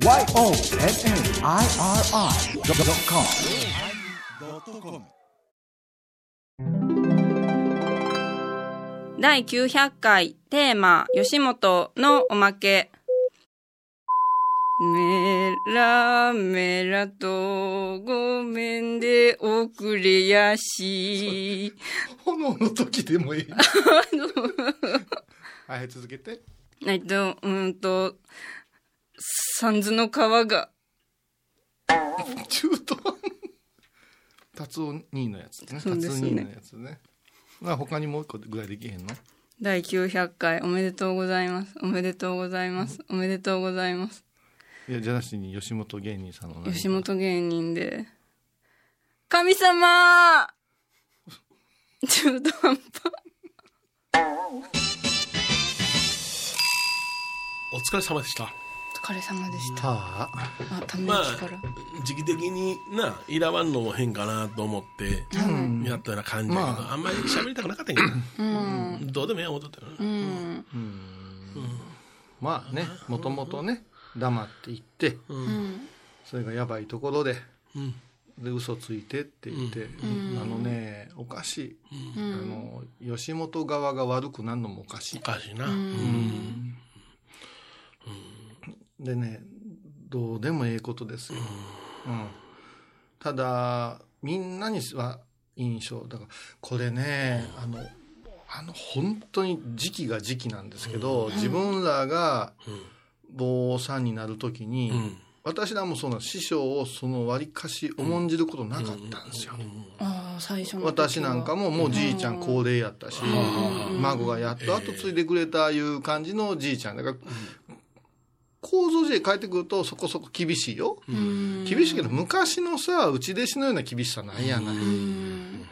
YONNIRI.com 第900回テーマ吉本のおまけメラメラとごめんで遅れやし。炎の時でもいい。はい、続けて。えっと、うんと、三途の川が、中途達夫兄のやつね。そうですね達夫兄のやつね。まあ他にもう一個ぐらいできへんの？第900回おめでとうございます。おめでとうございます。おめでとうございます。いや、じゃなしに吉本芸人さんの吉本芸人で、神様 中途半端。お疲れ様でした。お疲れ様でした。はあ。あ、ためまあ息から。、時期的にな、いらわんのも変かなと思って、やったような感じやけど、まあ、んまり喋りたくなかったんやけど、どうでもええ思っとったよな。うん。まあね、もともとね、黙っていって、うん。それがやばいところで、うん。で、嘘ついてって言って、あのね、おかしい。あの、吉本側が悪くなるのもおかしいお。かしいな。うん。でねどうでもええことですよ、うん。ただみんなには印象だからこれねあのあの本当に時期が時期なんですけど、自分らが坊さんになる時に、うん。私らもその師匠をそのわりかし重んじることなかったんですよ、ああ、最初の。私なんかももうじいちゃん高齢やったし、孫がやっと後継いでくれたいう感じのじいちゃんだから、構造時代帰ってくるとそこそこ厳しいよ、うん。厳しいけど昔のさ内弟子のような厳しさないやない、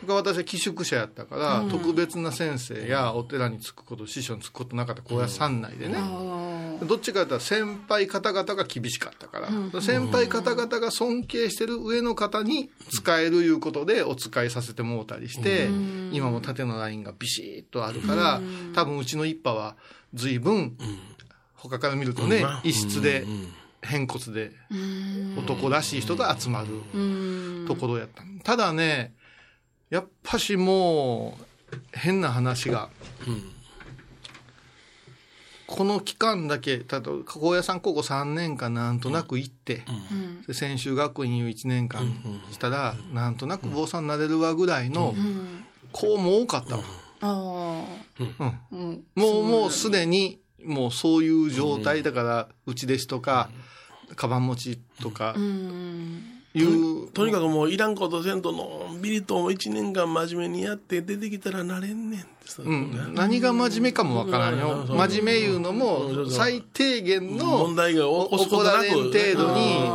私は寄宿舎やったから、特別な先生やお寺につくこと師匠につくことなかった高野山内でね、あどっちかというと先輩方々が厳しかったから、先輩方々が尊敬してる上の方に使えるいうことでお使いさせてもうたりして、今も縦のラインがビシッとあるから、多分うちの一派は随分、他から見るとね、うん異質でうん偏骨で。男らしい人が集まるうん。ところやった。ただね、やっぱしもう変な話が、この期間だけ、例えば高野山高校3年間なんとなく行って、うん。で専修学院を1年間したら、なんとなく坊さんになれるわぐらいのうん。子も多かったわ。ああ。うんうん。もう、もうすでに、もうそういう状態だから、内弟子とか、カバン持ちとかうん。いう、とにかくもういらんことせんとのんびりと一年間真面目にやって出てきたらなれんねんってさ。うん、何が真面目かもわからんよ。うん真面目言うのも、最低限の問題が起こられん程度に、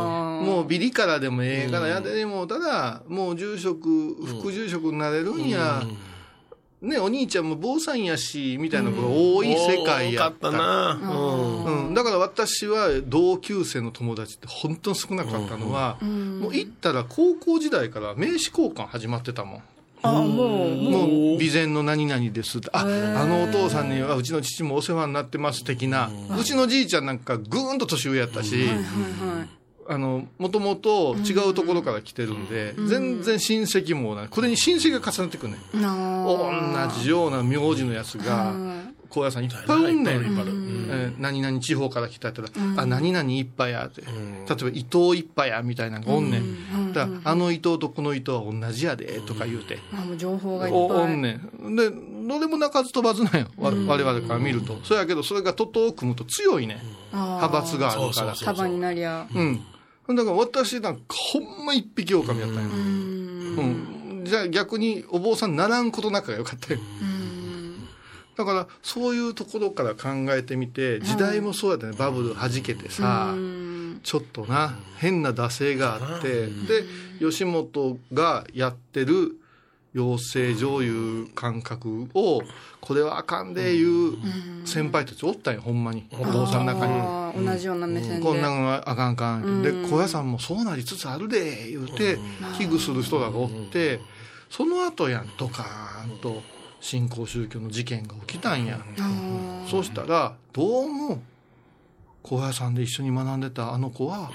もうビリからでもええからやでもうただ、もう住職、副住職になれるんや。ね、お兄ちゃんも坊さんやし、みたいなことが多い世界やっ。多かったたな。うん。うん、だから私は同級生の友達って本当に少なかったのは、もう行ったら高校時代から名刺交換始まってたもん。あ、もう、もう、備前の何々ですって。あ、あのお父さんにはうちの父もお世話になってます的な。うちのじいちゃんなんかぐーんと年上やったし、はいはい。あの、もともと違うところから来てるんで、全然親戚もない。これに親戚が重なってくるね。な同じような名字のやつが、高野山いっぱいおんねん。何々地方から来たやったら、あ、何々一派やって。例えば伊藤一派やみたいなのがおんねん。だからあの伊藤とこの伊藤は同じやで、とか言うて。あ、もう情報がいっぱい。おおんねん。で、どれも鳴かず飛ばずなんよ。わ我々から見ると。そやけど、それが徒党を組むと強いねん。派閥があるから。そうそう束になりゃ。うん。だから私なんかほんま一匹狼やったんよ。うん。じゃあ逆にお坊さんならんことなくがよかったよ。だからそういうところから考えてみて、時代もそうやったね。バブル弾けてさ、ちょっとな、変な惰性があって、で、吉本がやってる養成所いう感覚を、これはあかんでいう先輩たちおったんよ、ほんまに。お父さんの中に。同じような目線で。こんなんはあかんあかん。で、小屋さんもそうなりつつあるで、言うて、危惧する人らがおって、その後やん、ドカーンと新興宗教の事件が起きたんや。そうしたら、どうも、高野山で一緒に学んでたあの子は、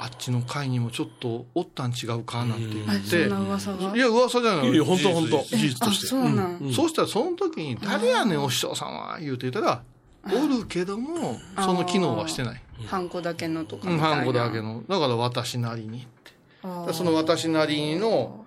あっちの会にもちょっとおったん違うかなんて言あって、そんな噂が？いや、噂じゃない。いや本当本当。事実として。そうなん、そうしたらその時に、誰やねん、お師匠さんは、言うて言ったら、おるけども、その機能はしてない。ハンコだけのとか。うん、みたいなハンコだけの。だから私なりにって。その私なりの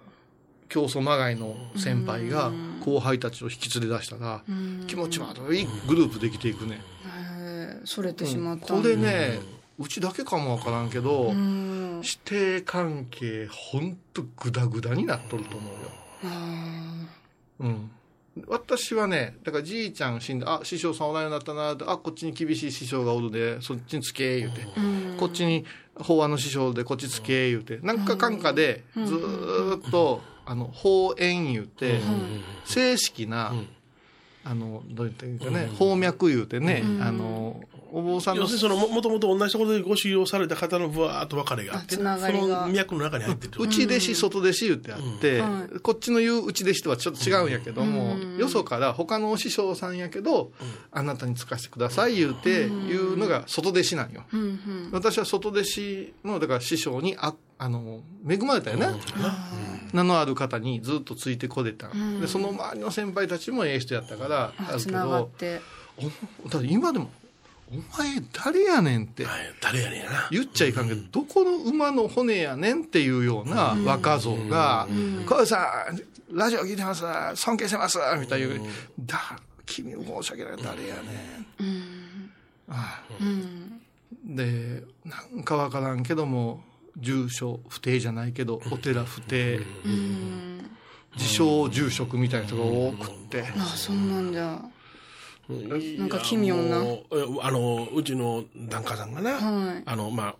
競争まがいの先輩が後輩たちを引き連れ出したら、気持ち悪いグループできていくね。へー。それてしまったこん。だれね、うちだけかもわからんけど、うん。師弟関係ほんとグダグダになっとると思うよ。あうん。私はね、だからじいちゃん死んで、あ、師匠さんおらんようになったなあ、こっちに厳しい師匠がおるで、そっちにつけ、言うて。こっちに法案の師匠でこっちつけ、言うて。なんかかんかで、ずーっと、あの、法縁言うて、正式な、あの、どう言ったらいいかね、法脈言うてね、あの、お坊さんの要するにそのももともと同じところでご修行された方のぶわーっと別れがあってあつながりが。その脈の中に入ってると。内弟子、外弟子言ってあって、うん。はこっちの言う内弟子とはちょっと違うんやけども、よそから他のお師匠さんやけど、あなたにつかせてください言うて、言うのが外弟子なんよ。うんうん。私は外弟子の、だから師匠に、あ、あの、恵まれたよね。名のある方にずっとついてこれた。で、その周りの先輩たちもええ人やったから、あるけつながっど、だって今でも、お前誰やねんって。はい誰やねんやな。言っちゃいかんけど、どこの馬の骨やねんっていうような若造が、小林さん、ラジオ聞いてます、尊敬してます、みたいな、だ、君申し訳ない、誰やねん。ああ。うん。で、なんかわからんけども、住所不定じゃないけど、お寺不定、うん。自称住職みたいな人が多くって、あそうなんじゃなんか奇妙な。あのうちの檀家さんがな、はい。あのまあ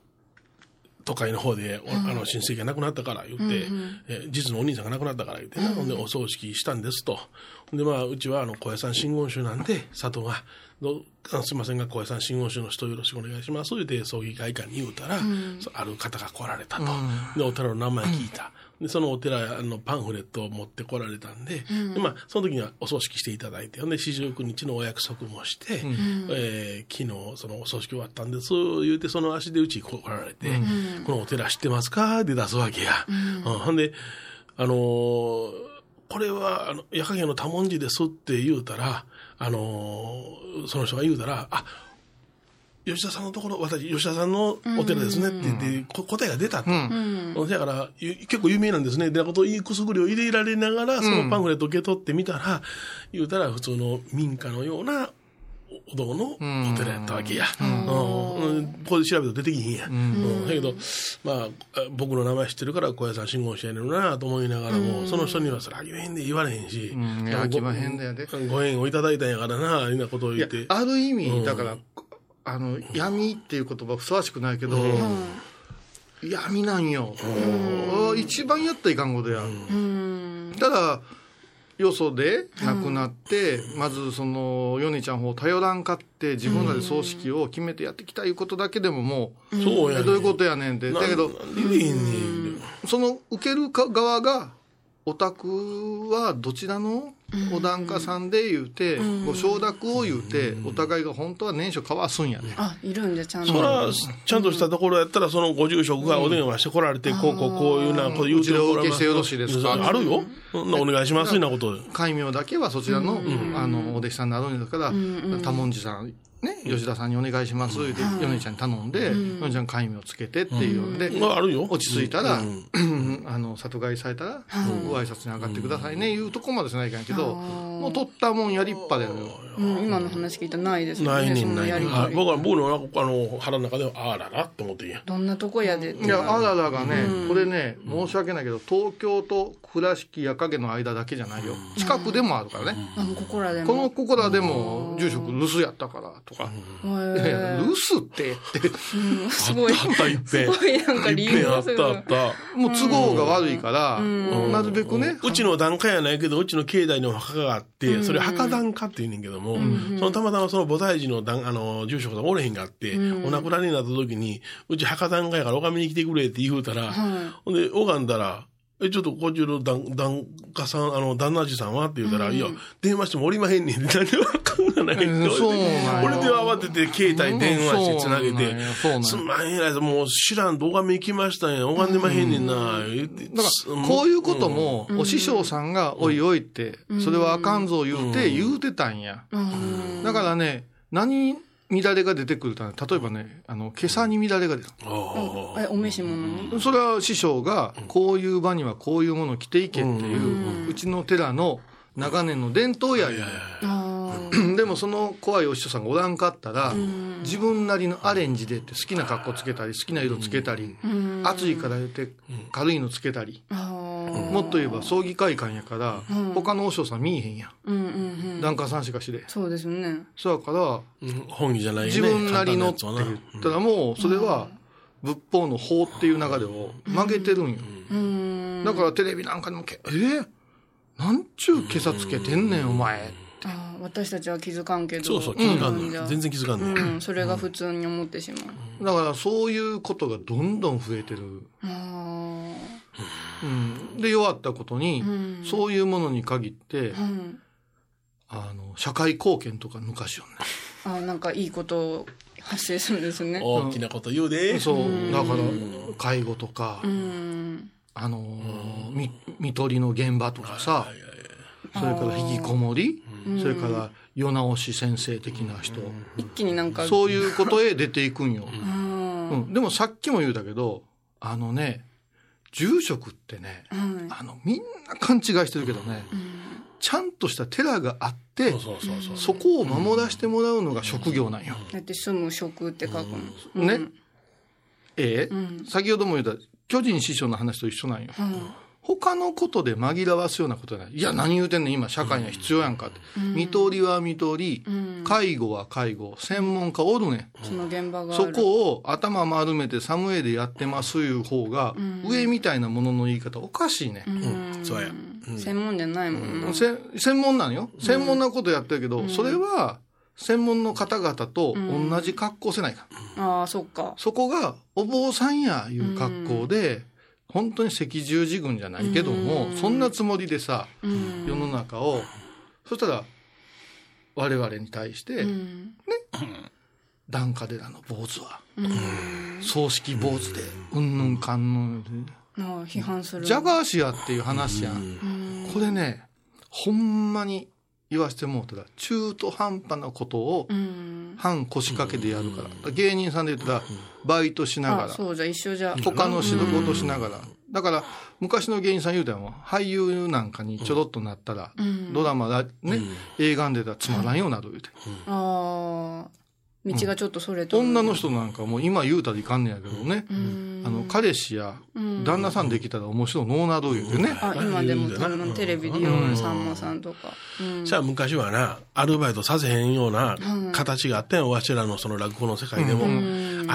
都会の方で、おあの親戚が亡くなったから言って、え実のお兄さんが亡くなったから言ってな、ほんでお葬式したんですと。でまあうちはあの小屋さん真言宗なんで佐藤がどうあすいませんが小屋さん真言宗の人よろしくお願いします言って葬儀会館に言うたら、そある方が来られたと、でお寺の名前聞いた、でそのお寺のパンフレットを持ってこられたんで,、でまあ、その時にはお葬式していただいてで四十九日のお約束もして、えー昨日そのお葬式終わったんです言うてその足でうちに来られて、このお寺知ってますか?」って出すわけや。うん。ほんであのーこれは、あの、矢影の多文字ですって言うたら、あのーその人が言うたら、あ、吉田さんのところ、私、吉田さんのお寺ですねって言って、こ答えが出たと。だから、ゆ結構有名なんですね。でなこといくすぐりを入れられながら、そのパンフレットを受け取ってみたら、言うたら普通の民家のようなお堂のお寺やったわけや。うん。うん。ここで調べると出てきひんや。うん。だけど、まあ、あ僕の名前知ってるから、小屋さん信号してやねるなと思いながらも、その人にはそれあげへんで言われへんし、うん。いや、ご飽きまへんだよで。ご縁をいただいたんやからな、いうなことを言って。、ある意味、だから、あの、闇っていう言葉ふさわしくないけど、闇なんよ。一番やったらいかんことや。うんただ、よそで亡くなって、まずその、ヨネちゃん方頼らんかって、自分らで葬式を決めてやってきたいうことだけでももう、そうやねんどういうことやねんって。だけど。その受けるか側が、お宅はどちらのお檀家さんで言うて、ご承諾を言うて、お互いが本当は年初交わすんやね。あいるんじゃちゃんと。そら、ちゃんとしたところやったら、そのご住職がお電話して来られて、こうこうこういうようなこと言うてお受けしてよろしいですかあるよ。そんなお願いします、なことで。戒名だけはそちらの、あの、お弟子さんになるんだから、多文字さん、ね、吉田さんにお願いします、って、米ちゃんに頼んで、米ちゃん戒名をつけてっていうので、まあ、あるよ。落ち着いたら、あの、里帰りされたら、ご挨拶に上がってくださいね、いうとこまでしないかんやけど、もう取ったもんや立派だよ。うん今の話聞いたらないですねそないねん、ないね。僕は、僕のあの腹の中では、あららって思ってんや。どんなとこやでっていや、あららがね、これね、申し訳ないけど、東京と倉敷矢影の間だけじゃないよ。近くでもあるからね。あここらでも。このここらでも、住職留守やったから、とか。いやいや、留守って、って。うんすごい。あった、いっぺん。すごいなんか理由い。っぺんあった、あった。もう都合が悪いから、なるべくね、うちの檀家やないけど、うちの境内にお墓があって、それ墓檀家って言うねんけども、そのたまたまその菩提寺の檀あの、住職さんおれへんがあって、お亡くなりになった時に、うち墓檀家やから拝みに来てくれって言うたら、ほんで、拝んだら、え、ちょっと、こちらの旦、旦家さん、あの、旦那じさんはって言うたら、いや、電話してもおりまへんねん。何でわかんがない。うんそうなんや俺で慌てて携帯電話してつなげて、すんまへんやもう知らんと拝み行きましたんや。拝んでまへんねんな、言って。だから、こういうことも、お師匠さんが、おいおいって、それはあかんぞ言うて、言うてたんや。うんだからね、何乱れが出てくるとね、例えばね、あの、今朝に乱れが出た。ああえお召し物に？それは師匠が、こういう場にはこういうものを着ていけっていう、うちの寺の長年の伝統やいでもその怖いお師匠さんがおらんかったら、自分なりのアレンジでって好きな格好つけたり、好きな色つけたり、暑いから言って軽いのつけたり、あもっと言えば葬儀会館やから、他のお師匠さん見えへんやん。うんうんうん檀家さんしかしで。そうですねそうやから、うん本気じゃないね。自分なりのって言ったらもう、それは仏法の法っていう流れを曲げてるんよ。うんだからテレビなんかでもけ、え？ーなんちゅう今朝つけてんねん、お前。あ私たちは気づかんけどそうそう、気づかんうんねん。全然気づかんねん。うんそれが普通に思ってしまうだからそういうことがどんどん増えてる。あうん、で、弱ったことに、ん。そういうものに限って、あうん。あの、社会貢献とか抜かしようね。あなんかいいこと発生するんですね。大きなこと言うで。そう、だから、介護とか、うん。あのー、み、見取りの現場とかさ、それから引きこもり、それから世直し先生的な人、一気になんか。そういうことへ出ていくんよ。うん。うん、でもさっきも言うたけど、あのね、住職ってね、うんあの、みんな勘違いしてるけどね、ちゃんとした寺があってそう、そうそうそう。そこを守らせてもらうのが職業なんよ。だって住む職って書くのね。ええ、ん先ほども言った、巨人師匠の話と一緒なんよ。うん他のことで紛らわすようなことじゃない。いや、何言うてんねん、今、社会には必要やんかって。見取りは見取り、介護は介護、専門家おるねん。その現場があそるこを頭丸めてサムエでやってますいう方が、上みたいなものの言い方おかしいね。うんそうや。専門じゃないもん専門なのよ。専門なことやってるけど、それは、専門の方々と同じ格好せないか。ああそっかそこが、お坊さんやいう格好で、本当に赤十字軍じゃないけども、そんなつもりでさ、うん。世の中を、そしたら、我々に対して、うん。檀家寺の坊主は、葬式坊主で、うんぬんかんぬんで、批判する。ジャガー氏やっていう話やん。これね、ほんまに言わせてもうたら、中途半端なことをうん。半腰掛けでやるから。芸人さんで言ったら、バイトしながら、あそうじゃ一緒じゃ。他の仕事しながら。だから、昔の芸人さん言うたらも俳優なんかにちょろっとなったら、ドラマだ、ね、映画に出たらつまらんようになる言うて。ああ道がちょっとそれと。女の人なんかもう今言うたらいかんねやけどね、あの、彼氏や旦那さんできたら面白いノーナル言うてね。あ今でも多分テレビで言うさんまさんとか。うん。じゃあ昔はな、アルバイトさせへんような形があったんよ、わしらのその落語の世界でも。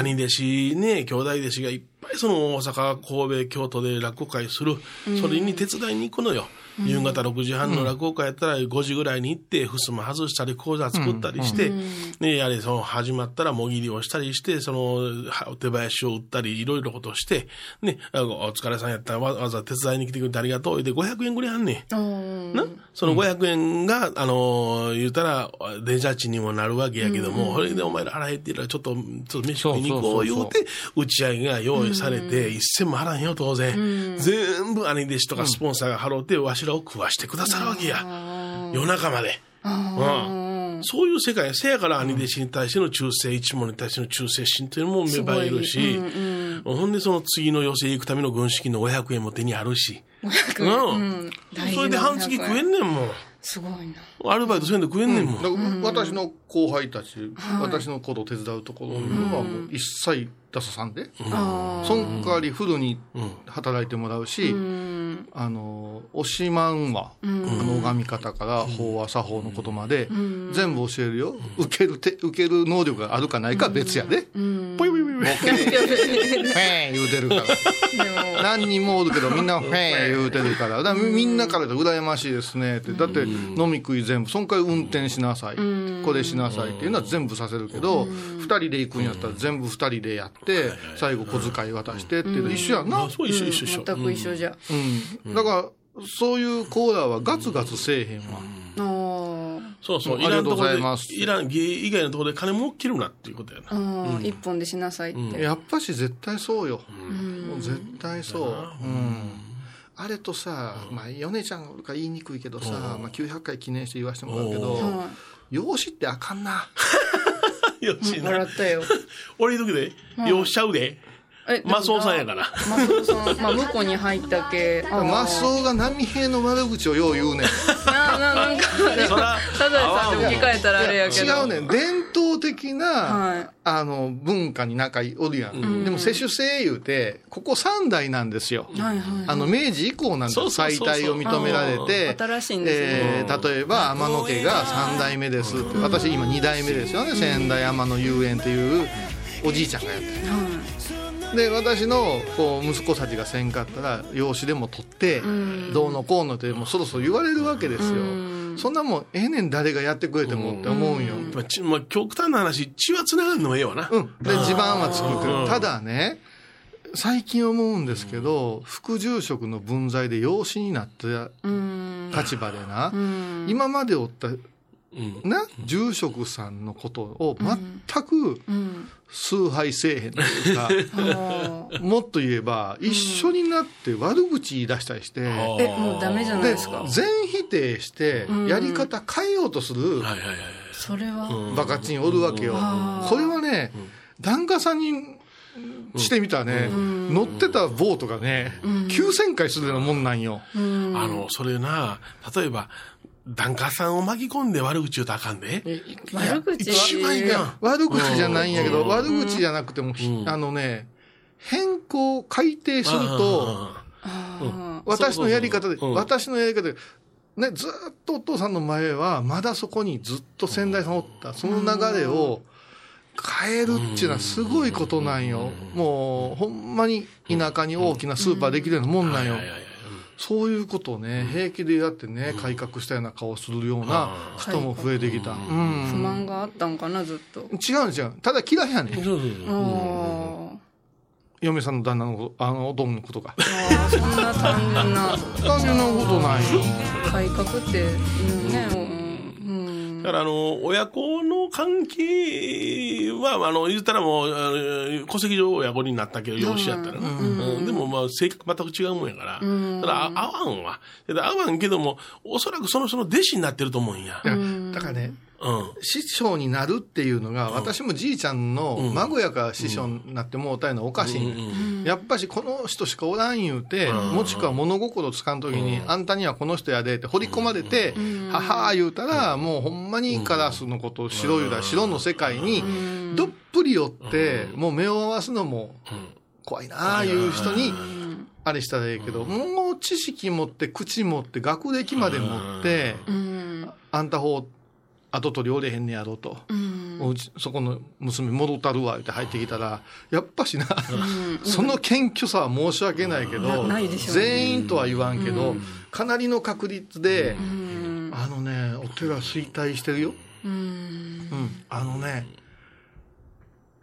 兄弟子ね、兄弟弟子がいっぱいその大阪、神戸、京都で落語会する。それに手伝いに行くのよ。夕方6時半の落語会やったら5時ぐらいに行って、ふすま外したり、講座作ったりして、ね、やれ、その始まったらもぎりをしたりして、その、手囃子を打ったり、いろいろことして、ね、あお疲れさんやったらわわざわざ手伝いに来てくれてありがとう。で、500円ぐらいあんねん。な、その500円が、あのー言うたら、デジャチにもなるわけやけども、それでお前ら払えって言ったら、ちょっと、ちょっと飯食いに行こう言うて、打ち上げが用意されて、一銭も払わんよ、当然。全部兄弟子とかスポンサーが払うて、わしらを食わしてくださるわけや。夜中まで。うん。そういう世界、せやから兄弟子に対しての忠誠、一門に対しての忠誠心というのも芽生えるし、ほんでその次の寄せ行くための軍資金の500円も手にあるし。うん。それで半月食えんねんもん。すごいなアルバイトせんで食えんねんもん。だから私の後輩たち、私のことを手伝うところはもう一切出ささんで、あその代わりフルに働いてもらうし、あの、おしまんは、あの、拝み方から法話作法のことまで、全部教えるよ。受けるて、受ける能力があるかないかは別やで。フェー言うてるから。何人もおるけどみんなフェー言うてるから。だみんなからで羨ましいですね。って。だって飲み食い全部、そんかい運転しなさい。これしなさいっていうのは全部させるけど、二人で行くんやったら全部二人でやって、最後小遣い渡してっていうの一緒やんなあ。そう一緒一緒一緒。全く一緒じゃ。うん。だから、そういうコーラはガツガツせえへんわ。そうそう。ありがとうございますイラン芸以外のところで金も切るなっていうことやな。一本でしなさいって。やっぱし絶対そうよ。絶対そう。うん。あれとさ、まあ、米ちゃんが言いにくいけどさ、まあ、900回記念して言わせてもらうけど、は養子ってあかんな。い。よしな。笑ったよ。俺言うときで、よっしゃうで。えマスオさんやから。マスオさん、まあ、向こうに入ったけ。あーマスオが波平の悪口をよう言うねん。なななんか、そらサザエさんで置き換えたらあれやけど。違うねん。伝統的な、はいあの、文化に中おるやん。でも、世襲制言うて、ここ3代なんですよ。はいはい。あの、明治以降なんです再退を認められて。新しいんですねえー例えば、天野家が3代目ですって。私今2代目ですよね。仙台天野遊園っていうおじいちゃんがやってる。で私のこう息子たちがせんかったら養子でも取ってどうのこうのってもうそろそろ言われるわけですよ。そんなもんええねん誰がやってくれてもって思うんよ。まあ、ちまあ、極端な話、血は繋がるのもええわな。うん。で地盤は作ってうん。るただね最近思うんですけど副住職の分際で養子になったうん。立場でなうん。今までおったうん。な住職さんのことを全くうん。崇拝せえへんというかあー もっと言えば一緒になって悪口言い出したりして、え、もうダメじゃないでですか？全否定してやり方変えようとする。それは。バカチンおるわけよ。これはね檀家さんにしてみたらね乗ってたボートがね9000回するようなもんなんよ。あの、それな、例えば、檀家さんを巻き込んで悪口言うとあかんで。悪口一番いかん。悪口じゃないんやけど悪口じゃなくてもあのね変更改定するとあ私のやり方で、私のやり方で、ね、ずっとお父さんの前は、まだそこにずっと先代さんおった。その流れを変えるっていうのはすごいことなんよ。もう、ほんまに田舎に大きなスーパーできるようなもんなんよそういうことをね、平気でやってね、改革したような顔するような人も増えてきた。不満があったんかな、ずっと。違うん違う。ただ嫌いやねん。そうそうそう。嫁さんの旦那のあの、おどんのことが。そんな単純な単純なことないよ。改革って、うんね、うん。だから、あの、親子の関係は、あの、言ったらもう、戸籍上親子になったけど、養子やったらな。うんでも、まあ、性格全く違うもんやから。ただ、あ合わんわ。合わんけども、おそらくその人の弟子になってると思うんや。だからね、うん。師匠になるっていうのが、私もじいちゃんの孫やから師匠になってもうたいのはおかしいね、やっぱしこの人しかおらん言うて、もしくは物心つかんときに、あんたにはこの人やでって掘り込まれて、ははー言うたら、もうほんまにカラスのことを白言うたら白の世界にどっぷり寄って、もう目を合わすのも怖いなあいう人に、あれしたらええけど、もう知識持って、口持って、学歴まで持って、うん。あんた方、後取りおれへんねやろと。うん。おうちそこの娘戻ったるわって入ってきたら、やっぱしな、その謙虚さは申し訳ないけど、ね全員とは言わんけど、かなりの確率で、うん。あのね、お寺衰退してるよ。うん。うん。あのね、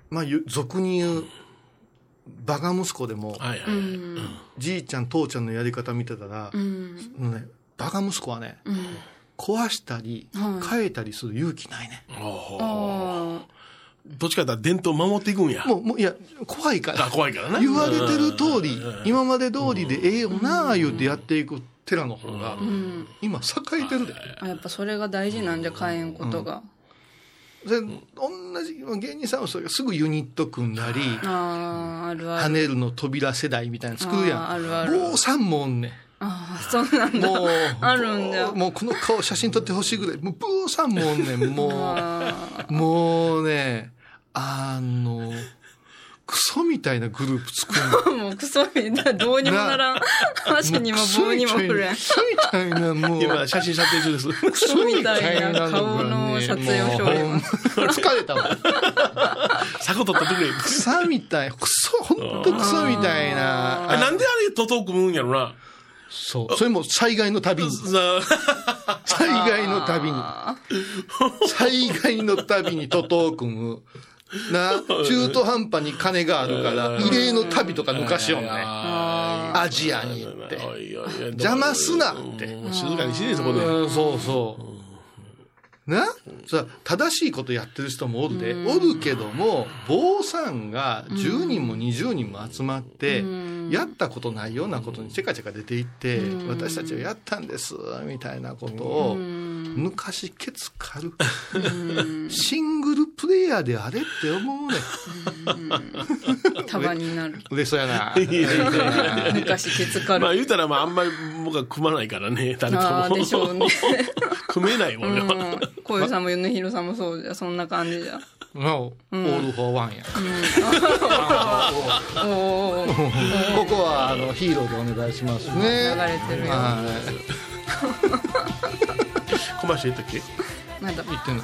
まあ、ゆ俗に言う、バカ息子でも、はいはい。じいちゃん、父ちゃんのやり方見てたら、うん。ね、バカ息子はね、うん。壊したり、はい変えたりする勇気ないね。おーあどっちかというと伝統を守っていくんや。もう、もう、いや、怖いからあ、。怖いからな。言われてる通りうん、今まで通りでええよなあ言うてやっていく寺の方が。今栄えてるで。あやっぱそれが大事なんじゃ、変えんことが。で同じ芸人さんはそれがすぐユニット組んだり、ああ、あるある。跳ねるの扉世代みたいなの作るやん。あーあるある坊さんもおんねん。ああ、そうなんだ。もう、あるんだ。もうこの顔写真撮ってほしいぐらい、もう坊さんもおんねん。もあう、もうね、あの、クソみたいなグループ作るの。もうクソみたいな、どうにもならん。足にも棒にも振れん。クソみたいな、もう。今、写真撮影中です。クソみたいな顔の撮影をしょります。疲れたわ。柵取ったってくれ。草みたい。クソ、ほんとクソみたいな。あなんであれとと組むんやろな。そう。それも災害のたびに。さ 災害のたびに。災害のたびに徒党を組む。な、中途半端に金があるから、異例の旅とか抜かしよんね。アジアに行って。邪魔すなって静かにしねえそこで。うん、そうそう。なさ正しいことやってる人もおるで、おるけども、坊さんが10人も20人も集まって、やったことないようなことにチェカチェカ出ていって、私たちはやったんです、みたいなことを、昔ケツ狩る。シングルプレイヤーであれって思うね。束になる。嬉しそうやな。昔ケツカル。まあ言うたらまああんまり僕は組まないからね、誰とああ、も。でしょうね。組めないもんね。うん。小遊さんも米広さんもそうじゃ、そんな感じじゃ。のオール・フォー・ワンや。ここはあのヒーローでお願いしますね。れてるよ。はい。コマーシャル言ったっけ？まだ。言ってんの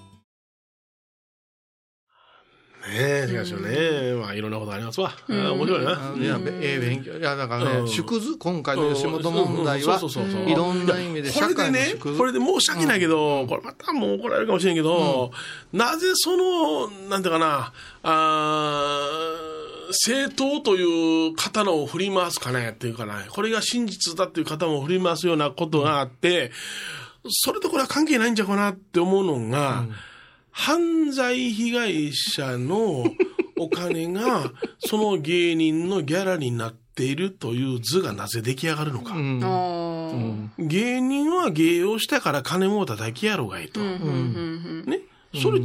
ねえ、しかしね、まあいろんなことありますわ。あー面白いな。いや、べええ勉強。いや、だからね、うん。縮図、今回の吉本問題はうん。そうそうそうそう、いろんな意味で社これでね会の縮、図。これで申し訳ないけど、これまたもう怒られるかもしれんけど、なぜその、なんていうかな、あー政党という刀を振り回すかねっていうかな、これが真実だっていう刀を振り回すようなことがあって、それとこれは関係ないんじゃうかなって思うのが、犯罪被害者のお金が、その芸人のギャラになっているという図がなぜ出来上がるのか。うん。芸人は芸をしたから金も叩きやろうがいと。うんうんうんね。それ違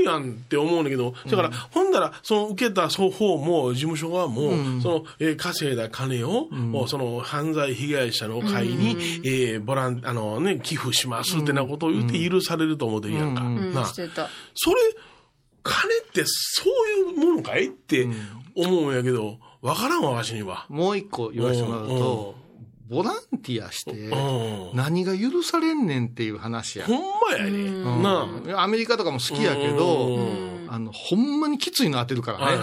うやんって思うんだけど、だから、ほんなら、その受けた方も、事務所側も、その、えー稼いだ金を、もうその、犯罪被害者の会に、えーボラン、あのね、寄付しますってなことを言って許されると思ってるやんか。うん。なあ。それ、金ってそういうものかいって思うんやけど、わからんわ、わしには。もう一個言わせてもらうと、ボランティアして、うん。何が許されんねんっていう話や。ほんまやね。なあ。いやアメリカとかも好きやけどうん、あの、ほんまにきついの当てるからね。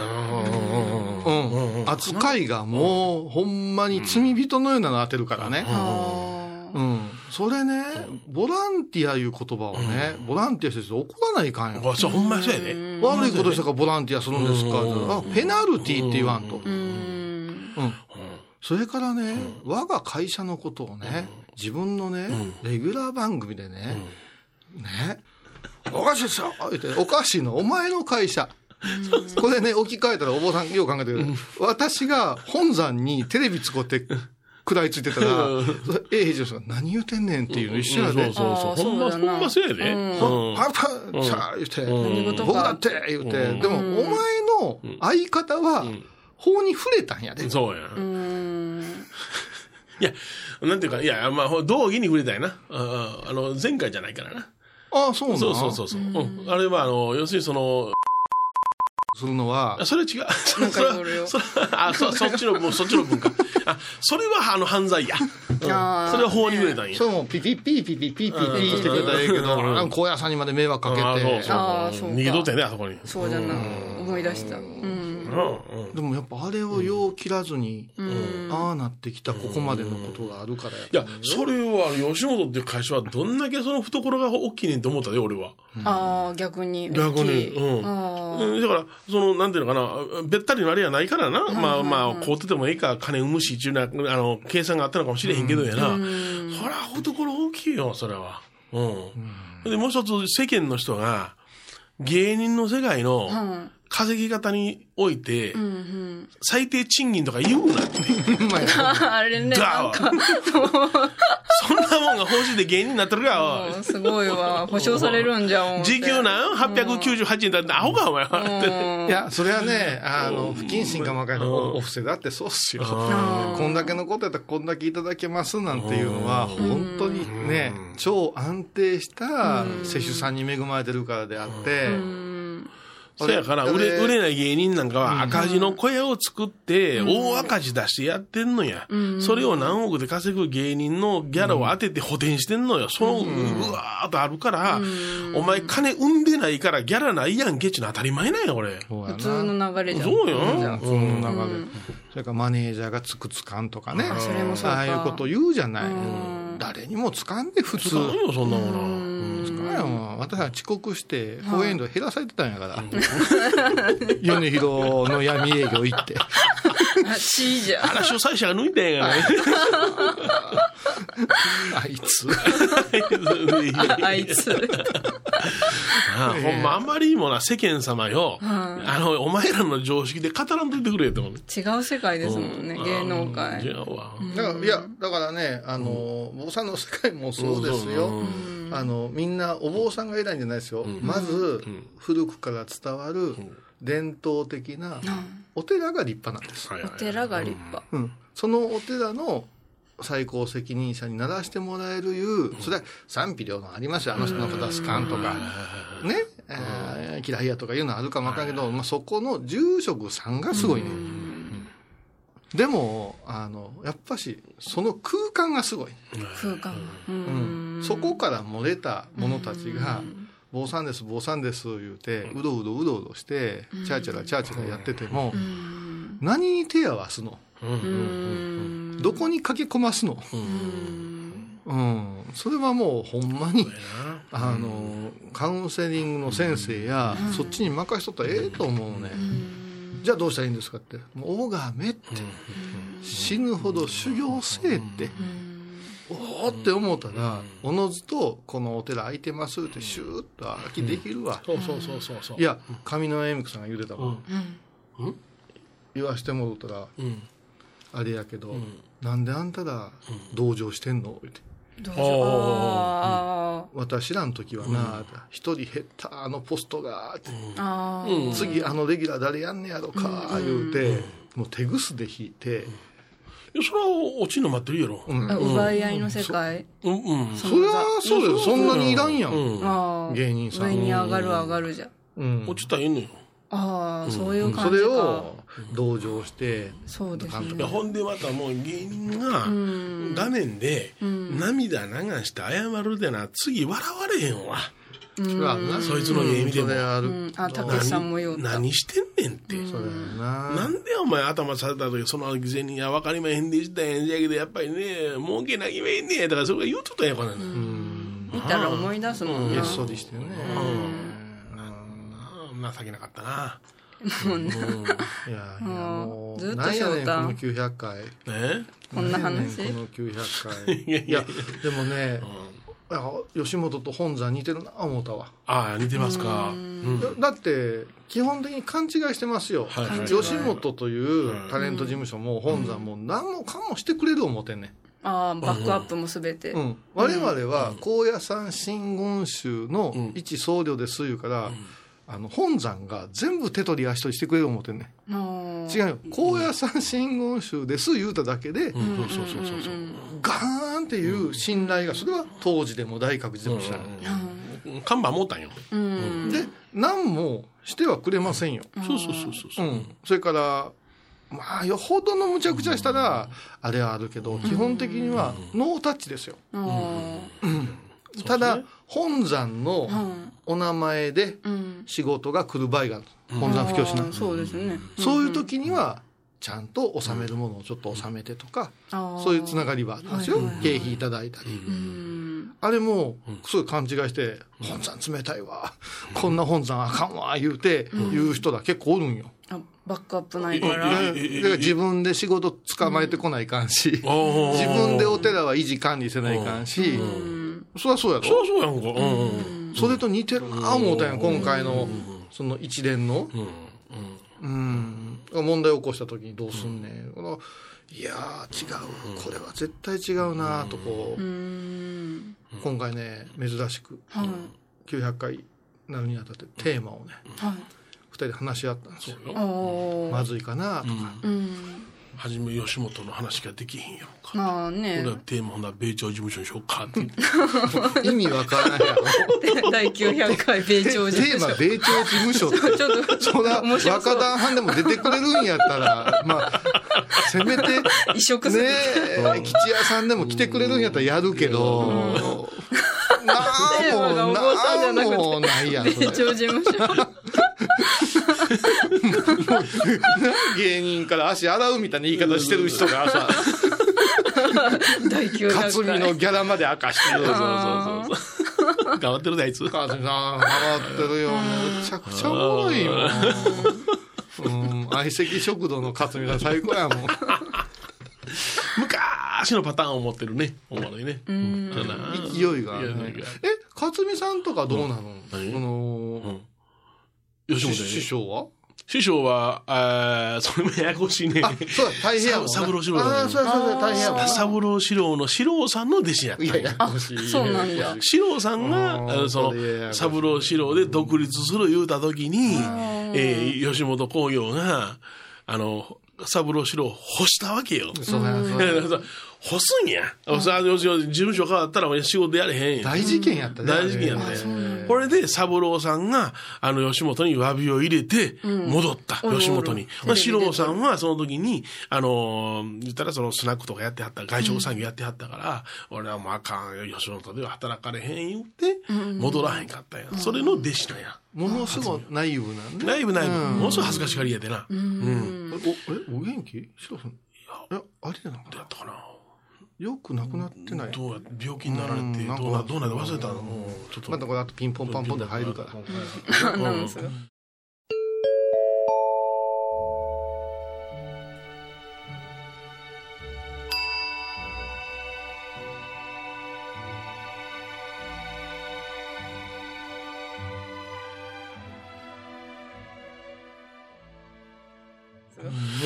うん。扱いがもう、ほんまに罪人のようなの当てるからね。うん。それね、ボランティアいう言葉をね、ボランティアして怒らないかんよ。あ、そう、ほんまやそうやね。悪いことしたからボランティアするんですかあペナルティって言わんと。うん。うん。それからね、我が会社のことをね、自分のね、レギュラー番組でね、ね、おかしいですよ言って、おかしいの、お前の会社。これね、置き換えたらお坊さんよう考えてくれる。私が本山にテレビ使って食らいついてたら、ええ、平常さん何言うてんねんっていうの一緒やで。そうそうそう。ほんま、ほんまそうやで。うん。パパさあ言って、何事か。僕だって言って、でもお前の相方は法に触れたんやで。そうや。うん。いや、なんていうか、いや、まあ、道義に触れたいな。ああの、前回じゃないからな。ああ、そうなん？そうそうそうそう。うん。あれは、あの、要するにその、するのはあ、それ違う。それなんか言われるよそれあ、そ、そっちの、もうそっちの文化。あ、それは、あの、犯罪や。うんそれは法に触れたんやそ。れもピピピピピピピピしてくれたらええけど、うんあの高野山にまで迷惑かけあそうて。そうそうか逃げとったよね、あそこに。そうじゃな。思い出した。うん。な。うん。でもやっぱあれをよう切らずに、うん。ああなってきたここまでのことがあるからやいやそれは、吉本っていう会社はどんだけその懐が大きいねんと思ったで、俺は。ああ、逆に。逆に。大きい。うん。だから、その、なんていうのかな、べったりのあれやないからな。まあまあ、こうっててもいいか、金生むしっていうような、あの、計算があったのかもしれへんけどやな。そりゃ、懐大きいよ、それは。うん。で、もう一つ、世間の人が、芸人の世界のうん稼ぎ方において、うんうん。最低賃金とか言うなって。あれね、なんか、そんなもんが欲しいで芸人になってるか、おいうんすごいわ。保証されるんじゃん。時給なん ?898 円だってアホか、お前。うんいや、それはね、あの、不謹慎かもわかんない。おお布施だってそうっすよ。こんだけのことやったらこんだけいただけますなんていうのは、本当にね、超安定した施主さんに恵まれてるからであって、そやから、売れ、売れない芸人なんかは赤字の小屋を作って、大赤字出してやってんのや。それを何億で稼ぐ芸人のギャラを当てて補填してんのよ。その、うわーっとあるから、お前金生んでないからギャラないやんけっちの当たり前なんや、俺。普通の流れじゃん。そうよ。その中で。それからマネージャーがつくつかんとかね。それもそうかああいうこと言うじゃない。誰にもつかんで普通。使うよ、そんなもの。つかん私は遅刻して、公演度減らされてたんやから。米広の闇営業行って。あ、C じゃん。あら、主催者が抜いたんやからね。あいつ。あいつ。ああほんま、あんまりにもな、世間様よ。あの、お前らの常識で語らんといてくれって思う。違う世界ですもんね、芸能違界。うわ。だからいやだからねあの、坊さんの世界もそうですよ、あのみんなお坊さんが偉いんじゃないですよ、まず、古くから伝わる伝統的なお寺が立派なんです、はいはいお寺が立派。うん、そのお寺の最高責任者にならしてもらえるいう、それは賛否両論ありますよ、あの人のことは好かんとか、ね、えー嫌いやとかいうのはあるかもわかんないけど、まあ、そこの住職さんがすごいね。でも、あの、やっぱし、その空間がすごい。空間。ううん。ん。そこから漏れた者たちが、坊さんです、坊さんです、言うて、うどうどうどうどして、チャーチャラチャーチャラやってても、何に手合わすの？うん。どこに駆け込ますの？うん。それはもうほんまに、あの、カウンセリングの先生や、そっちに任しとったらええと思うね。じゃあどうしたらいいんですかって。もう、拝めって。死ぬほど修行せえって。おおって思ったら、おのずと、このお寺空いてますって、シューッと空きできるわ。そうそうそうそうそう。いや、上野恵美子さんが言うてたわ。うん言わしてもろったら、うん。あれやけど、なんであんたら同情してんの？って。どうしよう。あ私らの時はな、一、人減ったあのポストが、ってあ。ああ。次あのレギュラー誰やんねやろか、言うて、もう手ぐすで引いて、それは落ちんの待ってるやろ。うんあ奪い合いの世界？うん、うん。それはそうだよ、そんなにいらんやん。うん。ああ。芸人さん上に上がる上がるじゃん。うん落ちたらいいのよ。ああ、そういうそ感じか。れを同情して、そうですなんといや、ね。ほんでまたもう芸人が画面で涙流して謝るでな、次笑われへんわ。そいつの芸見ても。うん。あ、たけしさんも言うた。何してんねんって。な。なんでお前頭された時その犠牲には分かりまへんでしたんやけどやっぱりね儲けなきゃいけんねんとかそれが言うとったんやからね、見たら思い出すもんなげっ。そりしてね。ああ情けなかったなもうねいやいや、もう、ずっとなんやねん、こ翔太の900回。ね？こんななんやねん話この900回。いや、でもね、あ吉本と本山似てるな、思ったわ。ああ似てますか。うん。だだって、基本的に勘違いしてますよ。はいはい吉本というタレント事務所も本山も何もかもしてくれる思ってんねん。ああ、バックアップもすべて。うん、我々は高野山真言宗の一僧侶です言うから、あの本山が全部手取り足取りしてくれる思ってんねあん違うよ。高野山真言宗です言うただけで、うん。そうそうそうそうそうガーンっていう信頼がそれは当時でも大覚寺でも知らない、うん看板持ったんよ。うん。で何もしてはくれませんよ、そうそうそうそうそう。うん、それからまあよほどのむちゃくちゃしたらあれはあるけど基本的にはノータッチですよ。あただ、本山のお名前でうん。仕事が来る場合がある。本山布教師なあーそうですね。そういう時にはちゃんと納めるものをちょっと納めてとか、そういうつながりはありますよ、はいはいはい。経費いただいたり、うん。あれもすごい勘違いして「本山冷たいわ、こんな本山あかんわ」言うて、言う人ら結構おるんよ。あ、バックアップないから。ら。だから自分で仕事捕まえてこないかんし、自分でお寺は維持管理せないかんし、そりゃそうやろ。そうそうやんか。それと似てるな思うたんや今回のその一連の。うん問題を起こした時にどうすんねん、このいやー違うこれは絶対違うなとこう、うん。今回ね珍しくはい。900回なるにあたってテーマをねはい。2人で話し合ったんですよ。まずいかなとか、うん。はじめ吉本の話ができへんやろか。まあねほ。らテーマほな米朝事務所にしようかって言って。意味わからないやろ 第900回米朝事テーマ米朝事務所って ちょっと、そら面白そう若旦藩でも出てくれるんやったらまあせめて移植する。ねえ、吉屋さんでも来てくれるんやったらやるけど、なんも、テーマがお坊さんじゃなくてなんもないやん、それ米朝事務所。芸人から足洗うみたいな言い方してる人がさ、第900回。克実のギャラまで明かしてる。そうそうそうそう。頑張ってるであいつ。克実さん、ハマってるよ。めちゃくちゃおもろいよ。うん、相席食堂の克実さん最高やもん。昔のパターンを持ってるね。おもろいね。勢いがね。え、克実さんとかどうなの？何？その、吉本ね師匠は？師匠は、あーそれもややこしいね。あ、そうだ、大変やもんな。さ三郎四郎ああ、そうやそうや、大変やもんな。三郎四郎の四郎さんの弟子やったんいや、ややこしい。そうなんだ。四郎さんが、あその、三郎四郎で独立する言うた時に、えー吉本興業が、あの、三郎四郎を干したわけよ。そうや、そうや。干すんや。事務所変わったら俺仕事やれへんやん。大事件やったね。大事件やったよ。これで、三郎さんが、あの、吉本に詫びを入れて、戻った、うん吉本に。おるおる四郎さんは、その時に、あのー、言ったらそのスナックとかやってはった、外食産業やってはったから、俺はもうあかんよ、吉本では働かれへん言って、戻らへんかったんや。それの弟子なんや。ものすごいナイーブなんね。内部内部、うんものすごい恥ずかしがりやでな。うん。お、え、お元気？シロさん。いや、あれなのかったかな？よくなくなってない？どうや、病気になられて、どうな、どうなって忘れたのもうちょっと。またこれあとピンポンパンポンで入るから。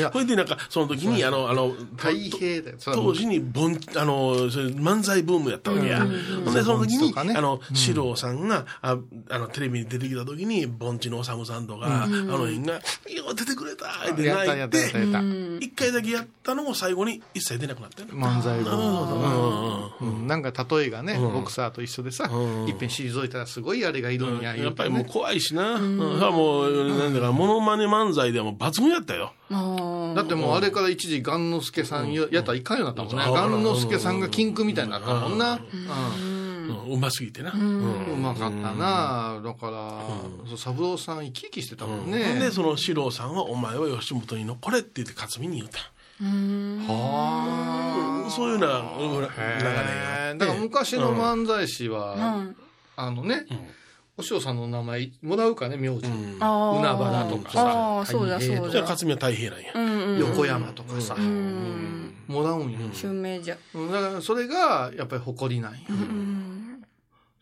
やそ、れでなんか、その時に、あの、あの、大平だよ。当時に盆、あの、それ漫才ブームやったわけや。ほんで、その時に、盆地とかねあの、四郎さんが、ああの、テレビに出てきた時に、盆地のおさむさんとか、あの辺が、よう出てくれたって泣いて。一回だけやったのを最後に一切出なくなったよね。漫才うんの。うんなんか例えがね、うんボクサーと一緒でさうん、いっぺん退いたらすごいあれがいるんや、やっぱりもう怖いしな。うん。もう、なんだか、モノマネ漫才ではもう抜群やったよ。あだってもうあれから一時、雁之助さんややったらいかんようになったもんね。うん雁之助さんが禁句みたいになったもんな。うん。うますぎてな。うんうん。うまかったな。だから、三郎さん生き生きしてたもんね。で、その四郎さんは、お前は吉本に残れって言って勝美に言った。はそういうようなうん流れが。だから昔の漫才師は、うんあのね、お師匠さんの名前もらうかね、名字。海原とかさああ、そうだそうだ。じゃあ勝美は太平なんや。うんうん。横山とかさ、うん。もらうんよ。襲名じゃ。うんだからそれがやっぱり誇りなんや。うん。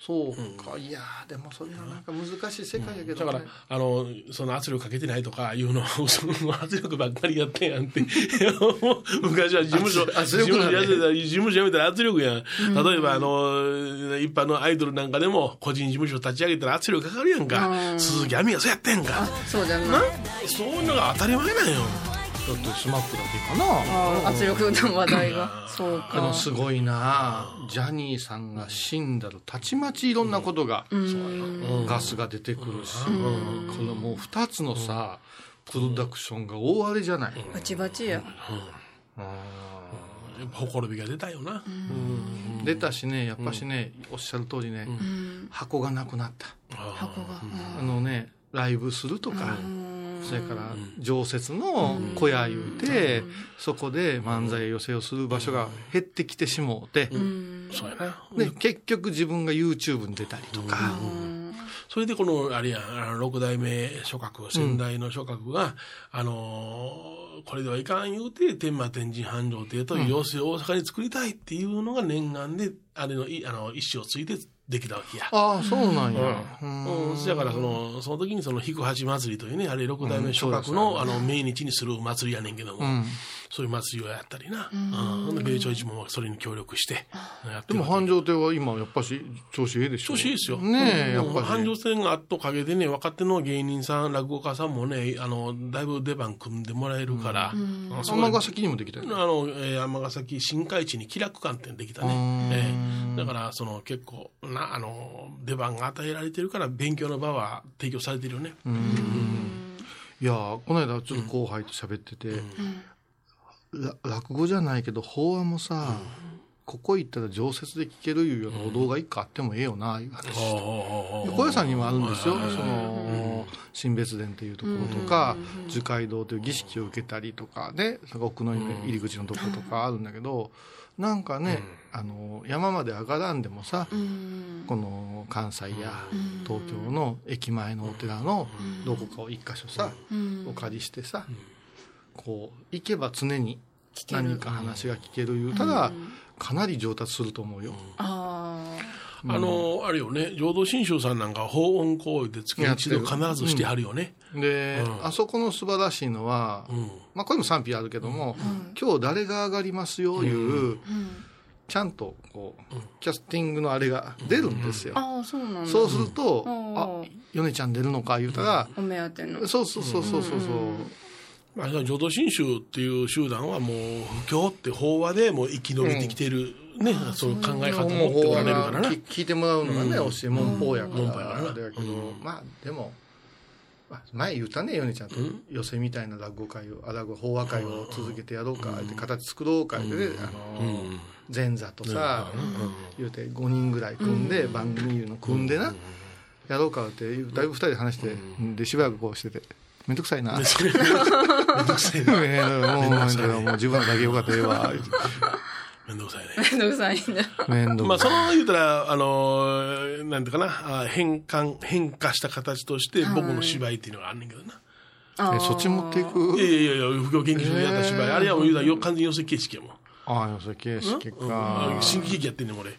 そうか、いやーでもそれはなんか難しい世界やけど、だからね、あの、その圧力かけてないとかいうのは、そ の圧力ばっかりやってんやんって。昔は事務所、圧事務所やってた、事務所辞めたら圧力やん。例えば、あの、一般のアイドルなんかでも、個人事務所立ち上げたら圧力かかるやんか。うん鈴木亜美がそうやってんか。そうじゃな。なそういうのが当たり前なんよ。だってスマップだけかな。圧力の話題が。そうか。でもすごいな。ジャニーさんが死んだらたちまちいろんなことが、ガスが出てくるし、このもう2つのさプロダクションが大荒れじゃない、バチバチや。やっぱほころびが出たよな。うん。出たしねやっぱしね、おっしゃる通りね、うん。箱がなくなった箱があのねライブするとか、それから常設の小屋言うて、そこで漫才寄せをする場所が減ってきてしもうて、そうやな。で結局自分が YouTube に出たりとか、それでこの、あれや六代目諸閣、先代の諸閣が、あのーこれではいかん言うて、天満天神繁盛亭という要請を大阪に作りたいっていうのが念願で、あれの、いあの、意思をついてできたわけや。ああそうなんや、うん、うん、だからその、その時にその、引く八祭りというね、あれ六代目諸閣の、あの、命日にする祭りやねんけども、んそういう祭りをやったりな。うん。米朝一門はそれに協力して、やってでも繁盛亭は今やっぱし調子いいでしょ調子いいですよ。ねえやっぱし繁盛線があったおかげでね、若手の芸人さん、落語家さんもね、あの、だいぶ出番組んでもらえるから、う尼崎にもできたよね。あの、えー、尼崎新海地に気楽館ってできたね。えー。だから、その結構な、あの、出番が与えられてるから、勉強の場は提供されてるよね。いやーこの間ちょっと後輩と喋ってて、ら落語じゃないけど法話もさ、ここ行ったら常設で聞けるいうようなお動画一個あってもええよないう話。して高野山にもあるんですよ、その新別殿っていうところとか、樹海堂という儀式を受けたりとかね、その奥の入り口のところとかあるんだけど、なんかね、あの山まで上がらんでもさ、この関西や東京の駅前のお寺のどこかを一箇所さ、お借りしてさ、こう行けば常に何か話が聞ける言うたら、かなり上達すると思うよ。ああの、あれよね、浄土真宗さんなんか法音行為で月に一度必ずしてはるよね。で、あそこの素晴らしいのは、まあこれも賛否あるけども、今日誰が上がりますよいう、ちゃんとこう、キャスティングのあれが出るんですよ。ああそうなんだ。そうすると、うん。あ、米ちゃん出るのか言うたら、お目当ての。そうそうそうそうそうそう。まあ、浄土真宗っていう集団はもう、不況って法話でもう生き延びてきてる、ね、そういう考え方を持っておられるからな。聞聞いてもらうのがね、教え文法やから、文法やあれやけど、まあでも、まあ前言ったね、ヨネちゃんと。寄せみたいな落語会を、あ落語法話会を続けてやろうか、って形作ろうかってね、あの、前座とさ、言うて5人ぐらい組んで、番組いうの組んでな、やろうかって、だいぶ2人で話して、で、しばらくこうしてて、めんどくさいな。それ、めんどくさいな。えーもう、もう自分のだけよかったらええわ。めんどくさいね。めんどくさいんだ面倒まあ、その言うたら、あの、なんていうかな、あ変換、変化した形として僕の芝居っていうのがあんねんけどな。えそっち持っていくいやいやいや、不況研究所でやった芝居。あれはもう言うたらよ完全に寄せ形式やもん。ああ、それ形式うんか。新喜劇やってんねん、俺。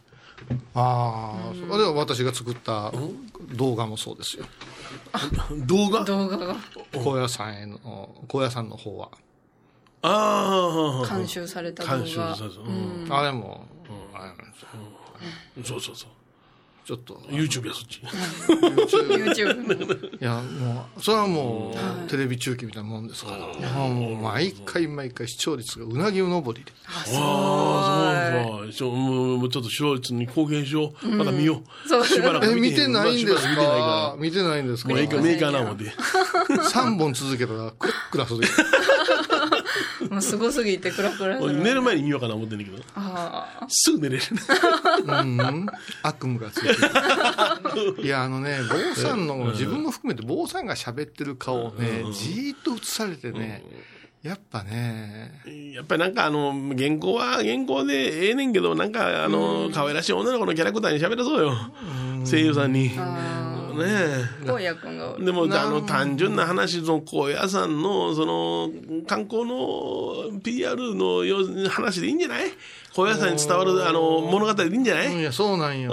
ああ、それは私が作った動画もそうですよ。動画？動画が高野山への、高野山の方は。ああ、監修された動画監修そうそう。うんあれも、あれなんそうそうそう。ちょっと、YouTube や、そっち。YouTube いや、もう、それはもう、テレビ中継みたいなもんですから。もう、毎回毎回視聴率がうなぎ登りで。ああ、そうそう。ちょもうちょっと視聴率に貢献しよう。まだ見よう。そうしばらくえ、見見てないんですか？か見てないんですら。かメーカーなもんで。3本続けたら、クラックラする。もうすごすぎてクラクラ俺寝る前に見ようかな思ってんだけど。ああすぐ寝れる。うん、悪夢がついてる。いや、あのね、坊さんの、自分も含めて坊さんが喋ってる顔をね、じーっと映されてね、やっぱね、やっぱりなんかあの、原稿は原稿でええねんけど、なんかあの、可愛らしい女の子のキャラクターに喋らそうよ。声優さんに。ね。え。荒野くんがでも、あの、単純な話、その、高野山の、その、観光の PR の話でいいんじゃない？高野山に伝わる、あの、物語でいいんじゃない？いや、そうなんよ。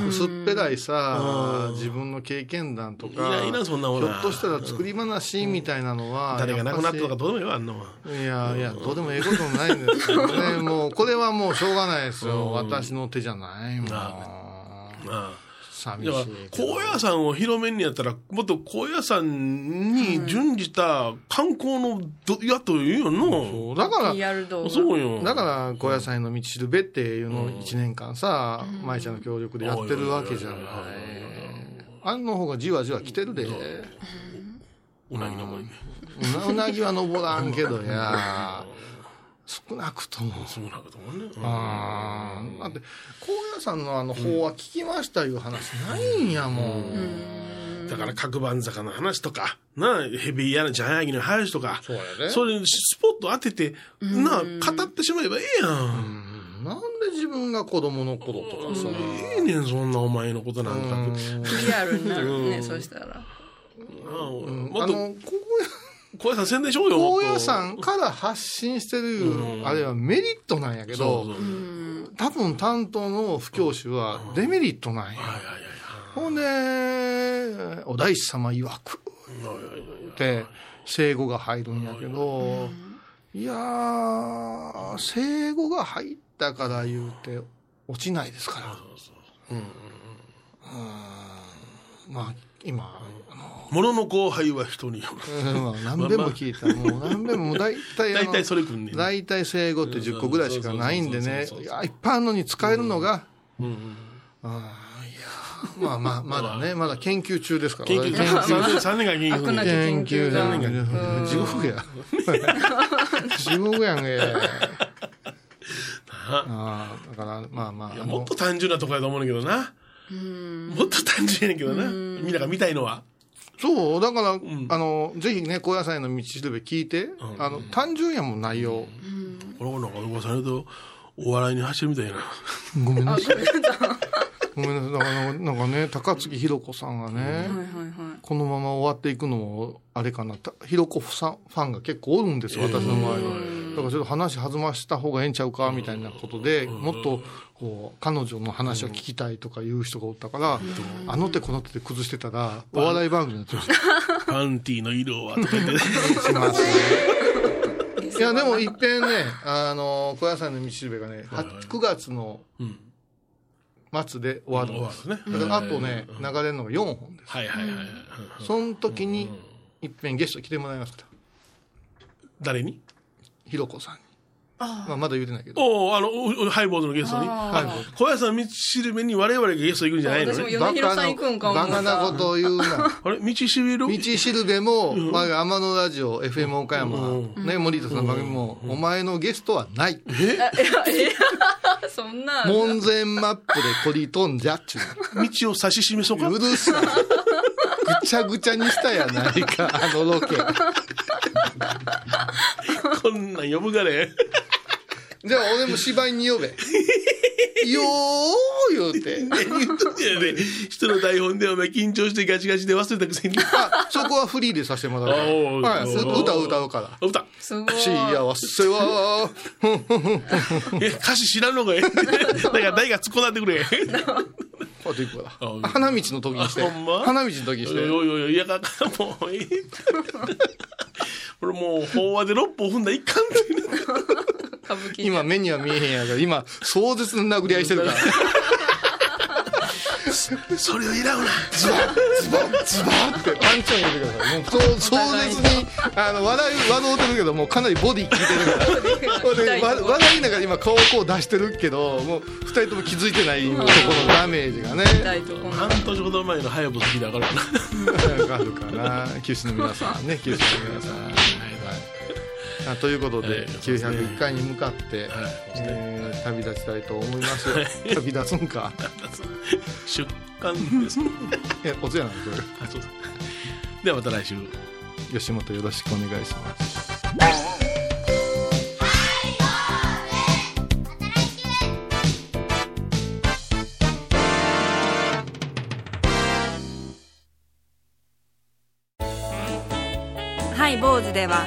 う。薄っぺらいさ、自分の経験談とか、いやいいなそんなもひのは。ょっとしたら作り話みたいなのは、誰が亡くなったとかどうでもいいわ、あんのは。いやいや、どうでもええこともないんですけどね、もう、これはもうしょうがないですよ。私の手じゃないもん。ああ寂しい。高野山を広めんにやったら、もっと高野山に準じた観光のど、やというよの？そうだから、そうよ。だから、高野菜の道しるべっていうのを1年間さ、舞ちゃんの協力でやってるわけじゃない。あんの方がじわじわ来てるで。ううなぎの森ね。なうなぎは登らんけどや。少なくとも。そうなこともね。うんああ。だって、高野山のあの法は聞きましたいう話ないんやもん。だから角番坂の話とか、なあ、ヘビーヤなジャンヤギの話とか、そうやでそれにスポット当てて、なあ、語ってしまえばええやん。なんで自分が子供の頃とかさ。ええねん、そんなお前のことなんか。リアルになるね、そしたら。なああもっと、の、小屋さん宣伝しようよ。高野山から発信してる、あれはメリットなんやけど多分担当の布教師はデメリットなんや。ほんで、お大師様曰くって、生語が入るんやけど、いやー、生語が入ったから言うて、落ちないですから。うん。まあ、今、ものの後輩は人による。うんまあ何遍も聞いた。もう何遍も、もう大体、大体それくんねん大体生語って10個ぐらいしかないんでねいや、いっぱいあるのに使えるのが、うんうんああ、いや、まあまあ、まだね、まだ研究中ですから。研究研3年3年間研究あくなき研究地獄や。地獄やんけ。ああ、だから、まあまあ。もっと単純なとこやと思うんだけどな。もっと単純やねんけどな。みんなが見たいのは。そう、だから、あの、ぜひね、高野菜の道しるべ聞いて、あの、単純やもん、内容。この子なんか噂されると、お笑いに走るみたいな。ごめんなさい。ごめんなさい。だから、なんかね、高槻ひろ子さんがね、はいはいはい。このまま終わっていくのも、あれかな、たひろこさんファンが結構おるんですよ、私の周りに。だからちょっと話弾ました方がええんちゃうか、みたいなことで、もっと、こう、彼女の話を聞きたいとかいう人がおったから、あの手この手で崩してたら、お笑い番組になってました。パン ティの色はとか言ってね。しますね。いや、でも、いっぺんね、あの、小野菜の道しるべがね、は9月のうん。末で終わるんです。終わるねだからあとね、流れるのが4本です。はいはいはいその時に、いっぺんゲスト来てもらいますから。誰に？ひろこさんに。まあ、まだ言うてないけど。おおあの、おおハイボーズのゲストに。はい。小屋さん道しるべに我々がゲスト行くんじゃないの私もね。米広さん行くんか思バカなことを言うな。あれ？道しるべ道しるべも、まあ、天野ラジオ、FM 岡山、ね、森田さんの番組も、お前のゲストはない。そんな。門前マップでこり飛んじゃっちゅう。道を指し示そうか？うるさい。ぐちゃぐちゃにしたやないか、あのロケ。こんなん呼ぶがね。じゃあ、俺も芝居に呼べ。よー言うて。言うとってやね。人の台本でお前緊張してガチガチで忘れたくせに。あ、そこはフリーでさせてもらうはい、おうう歌歌うから。歌。すごい。幸せは、え、歌詞知らんのかいだから誰が突っ込んだってくれ。こうやっていくかあら。花道の時にして。あほんま？花道の時にして。おいおいおい、いやかか、もう、ええ。俺もう、法話で6歩踏んだらいかんっていう 歌舞伎。今目には見えへんやから、今、壮絶な殴り合いしてるから。それをいらうな。ズバッズバッズバッってパンチを入れてください。もうそう壮絶に、あの、笑い、笑うてるけど、もうかなりボディ効いてるから。でわ笑いながら今顔をこう出してるけど、もう二人とも気づいてないところのダメージがね。半年ほど前のハヤブ好きだからな。わかるかな？九州の皆さんね、九州の皆さん。はいはいあということで、ええそうですね901回に向かって、えー旅立ちたいと思います。よ。旅立つんか？出刊です。え、おつやなんこあそうだではまた来週。れ。吉本よろしくお願いします。ハイボーズでは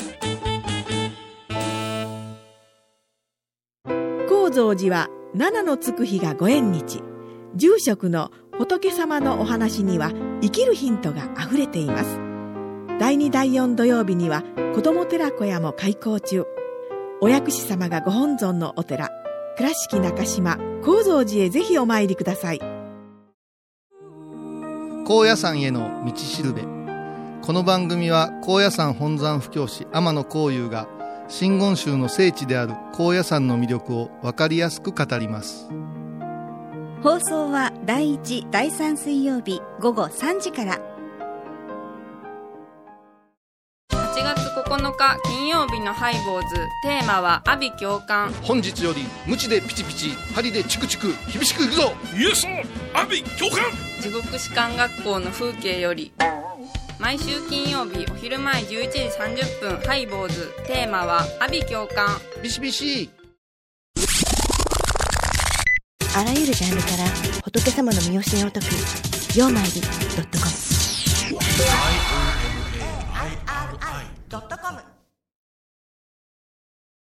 高蔵寺は七のつく日がご縁日。住職の仏様のお話には生きるヒントがあふれています。第2第4土曜日には子ども寺小屋も開校中。お薬師様がご本尊のお寺。倉敷中島・高蔵寺へぜひお参りください。高野山への道しるべ。この番組は高野山本山布教師天野幸雄が真言宗の聖地である高野山の魅力を分かりやすく語ります。放送は第1第3水曜日午後3時から。8月9日金曜日のハイボーズ。テーマは阿鼻教官。本日より無知でピチピチ針でチクチク厳しくいくぞ。イエス阿鼻教官。地獄士官学校の風景より毎週金曜日お昼前11時30分ハイボーズ。テーマは阿鼻教官ビシビシ。あらゆるジャンルから仏様の身教えを解く「曜マイルドットコム」ドットコム